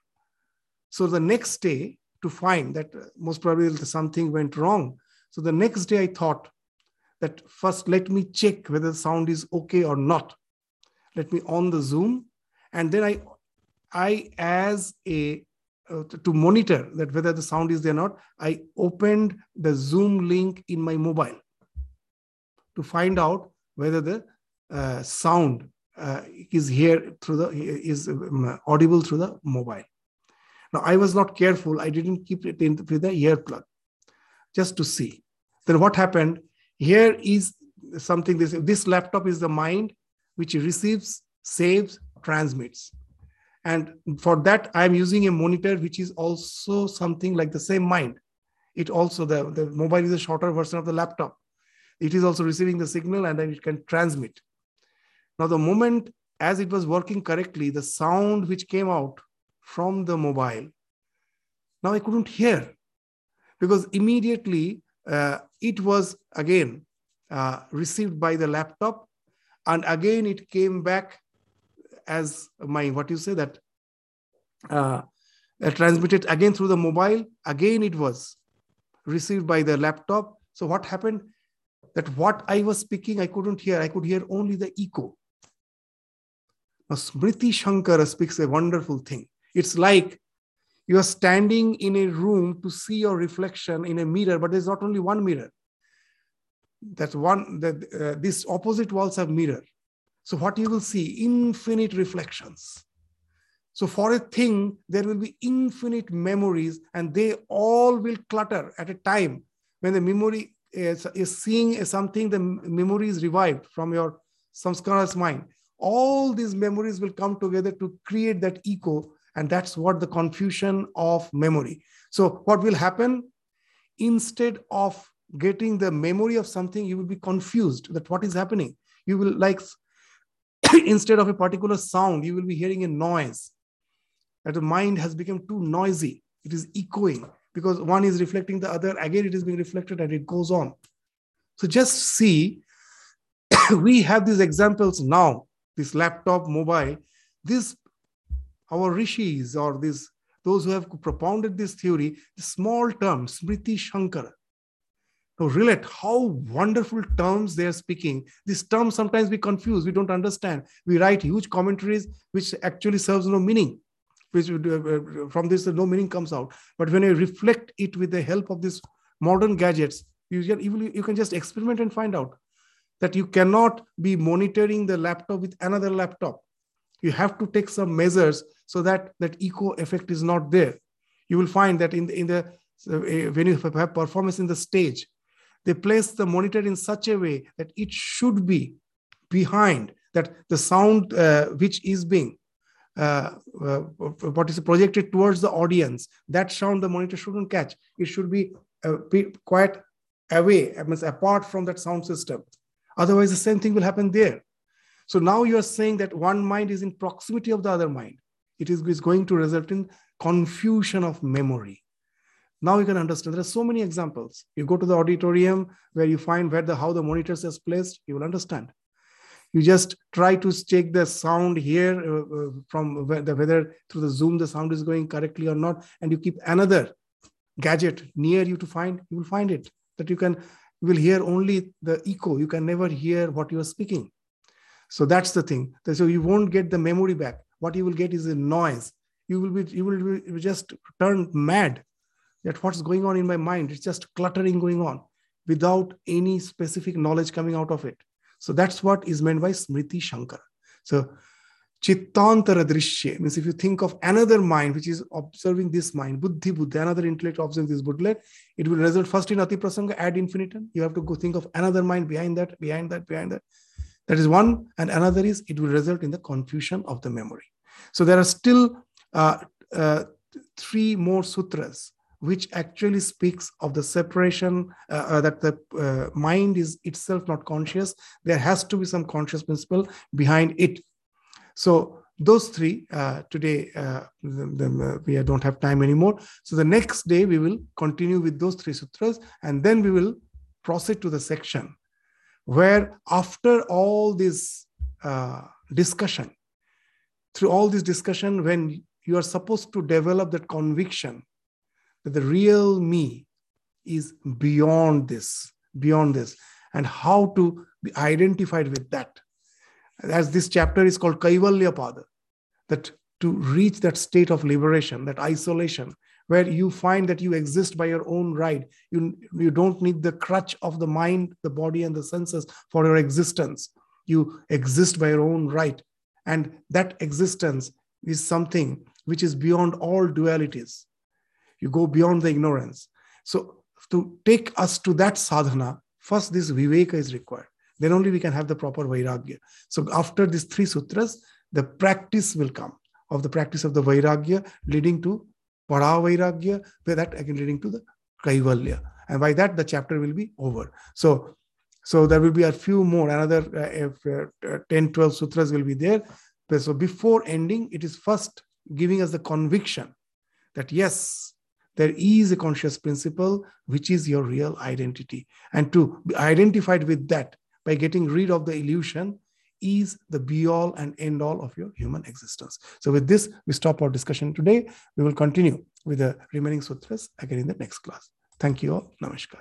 So the next day, to find that uh, most probably something went wrong. So the next day, I thought that first let me check whether the sound is okay or not. Let me on the Zoom, and then I, I as a uh, to monitor that whether the sound is there or not, I opened the Zoom link in my mobile to find out whether the uh, sound uh, is here through the is um, audible through the mobile. Now I was not careful; I didn't keep it in with the earplug, just to see. Then what happened? Here is something this, this laptop is the mind which receives, saves, transmits. And for that, I'm using a monitor which is also something like the same mind. It also, the, the mobile is a shorter version of the laptop. It is also receiving the signal and then it can transmit. Now, the moment as it was working correctly, the sound which came out from the mobile, now I couldn't hear because immediately it was again uh, received by the laptop and again it came back as my what you say that uh, uh, transmitted again through the mobile again it was received by the laptop so what happened that what I was speaking, I couldn't hear. I could hear only the echo. Now, Smriti Shankara speaks a wonderful thing. It's like you are standing in a room to see your reflection in a mirror, but there's not only one mirror. That one, that uh, these opposite walls have mirror. So what you will see, infinite reflections. So for a thing, there will be infinite memories, and they all will clutter at a time when the memory is, is seeing something, the memory is revived from your samskara's mind. All these memories will come together to create that echo, and that's what the confusion of memory. So what will happen? Instead of getting the memory of something, you will be confused that what is happening. You will like instead of a particular sound, you will be hearing a noise. That the mind has become too noisy. It is echoing because one is reflecting the other. Again, it is being reflected and it goes on. So just see, we have these examples now, this laptop, mobile, this our rishis or this those who have propounded this theory, the small term, Smriti Sankara. Now relate how wonderful terms they are speaking. These terms sometimes we confuse, we don't understand. We write huge commentaries which actually serves no meaning. Which uh, uh, from this no meaning comes out. But when you reflect it with the help of these modern gadgets, you can you can just experiment and find out that you cannot be monitoring the laptop with another laptop. You have to take some measures so that that echo effect is not there. You will find that in the, in the uh, when you have performance in the stage, they place the monitor in such a way that it should be behind that the sound uh, which is being uh, uh, what is projected towards the audience that sound the monitor shouldn't catch. It should be, uh, be quite away I mean, apart from that sound system. Otherwise the same thing will happen there so now you are saying that one mind is in proximity of the other mind it is, is going to result in confusion of memory now you can understand. There are so many examples. You go to the auditorium where you find where the how the monitors is placed, you will understand. You just try to check the sound here uh, uh, from the whether through the Zoom the sound is going correctly or not, and you keep another gadget near you to find, you will find it. That you can you will hear only the echo. You can never hear what you are speaking. So that's the thing. So you won't get the memory back. What you will get is a noise. You will be you will be just turn mad that what's going on in my mind it's just cluttering going on without any specific knowledge coming out of it so that's what is meant by smriti sankara so chittantara drishya means if you think of another mind which is observing this mind buddhi buddha another intellect observing this buddha it will result first in ati prasanga ad infinitum you have to go think of another mind behind that behind that behind that that is one. And another is it will result in the confusion of the memory. So there are still uh, uh, three more sutras which actually speaks of the separation uh, uh, that the uh, mind is itself not conscious. There has to be some conscious principle behind it. So those three uh, today uh, uh, we don't have time anymore. So the next day we will continue with those three sutras and then we will proceed to the section where after all this uh, discussion through all this discussion when you are supposed to develop that conviction that the real me is beyond this, beyond this, and how to be identified with that. As this chapter is called Kaivalya Pada, that to reach that state of liberation, that isolation, where you find that you exist by your own right. You, you don't need the crutch of the mind, the body, and the senses for your existence. You exist by your own right. And that existence is something which is beyond all dualities. You go beyond the ignorance. So to take us to that sadhana, first this viveka is required. Then only we can have the proper vairagya. So after these three sutras, the practice will come of the practice of the vairagya leading to vairagya, where that again leading to the kaivalya. And by that, the chapter will be over. So, so there will be a few more, another uh, uh, 10, 12 sutras will be there. So before ending, it is first giving us the conviction that yes, there is a conscious principle which is your real identity and to be identified with that by getting rid of the illusion is the be all and end all of your human existence. So with this we stop our discussion today. We will continue with the remaining sutras again in the next class. Thank you all. Namaskar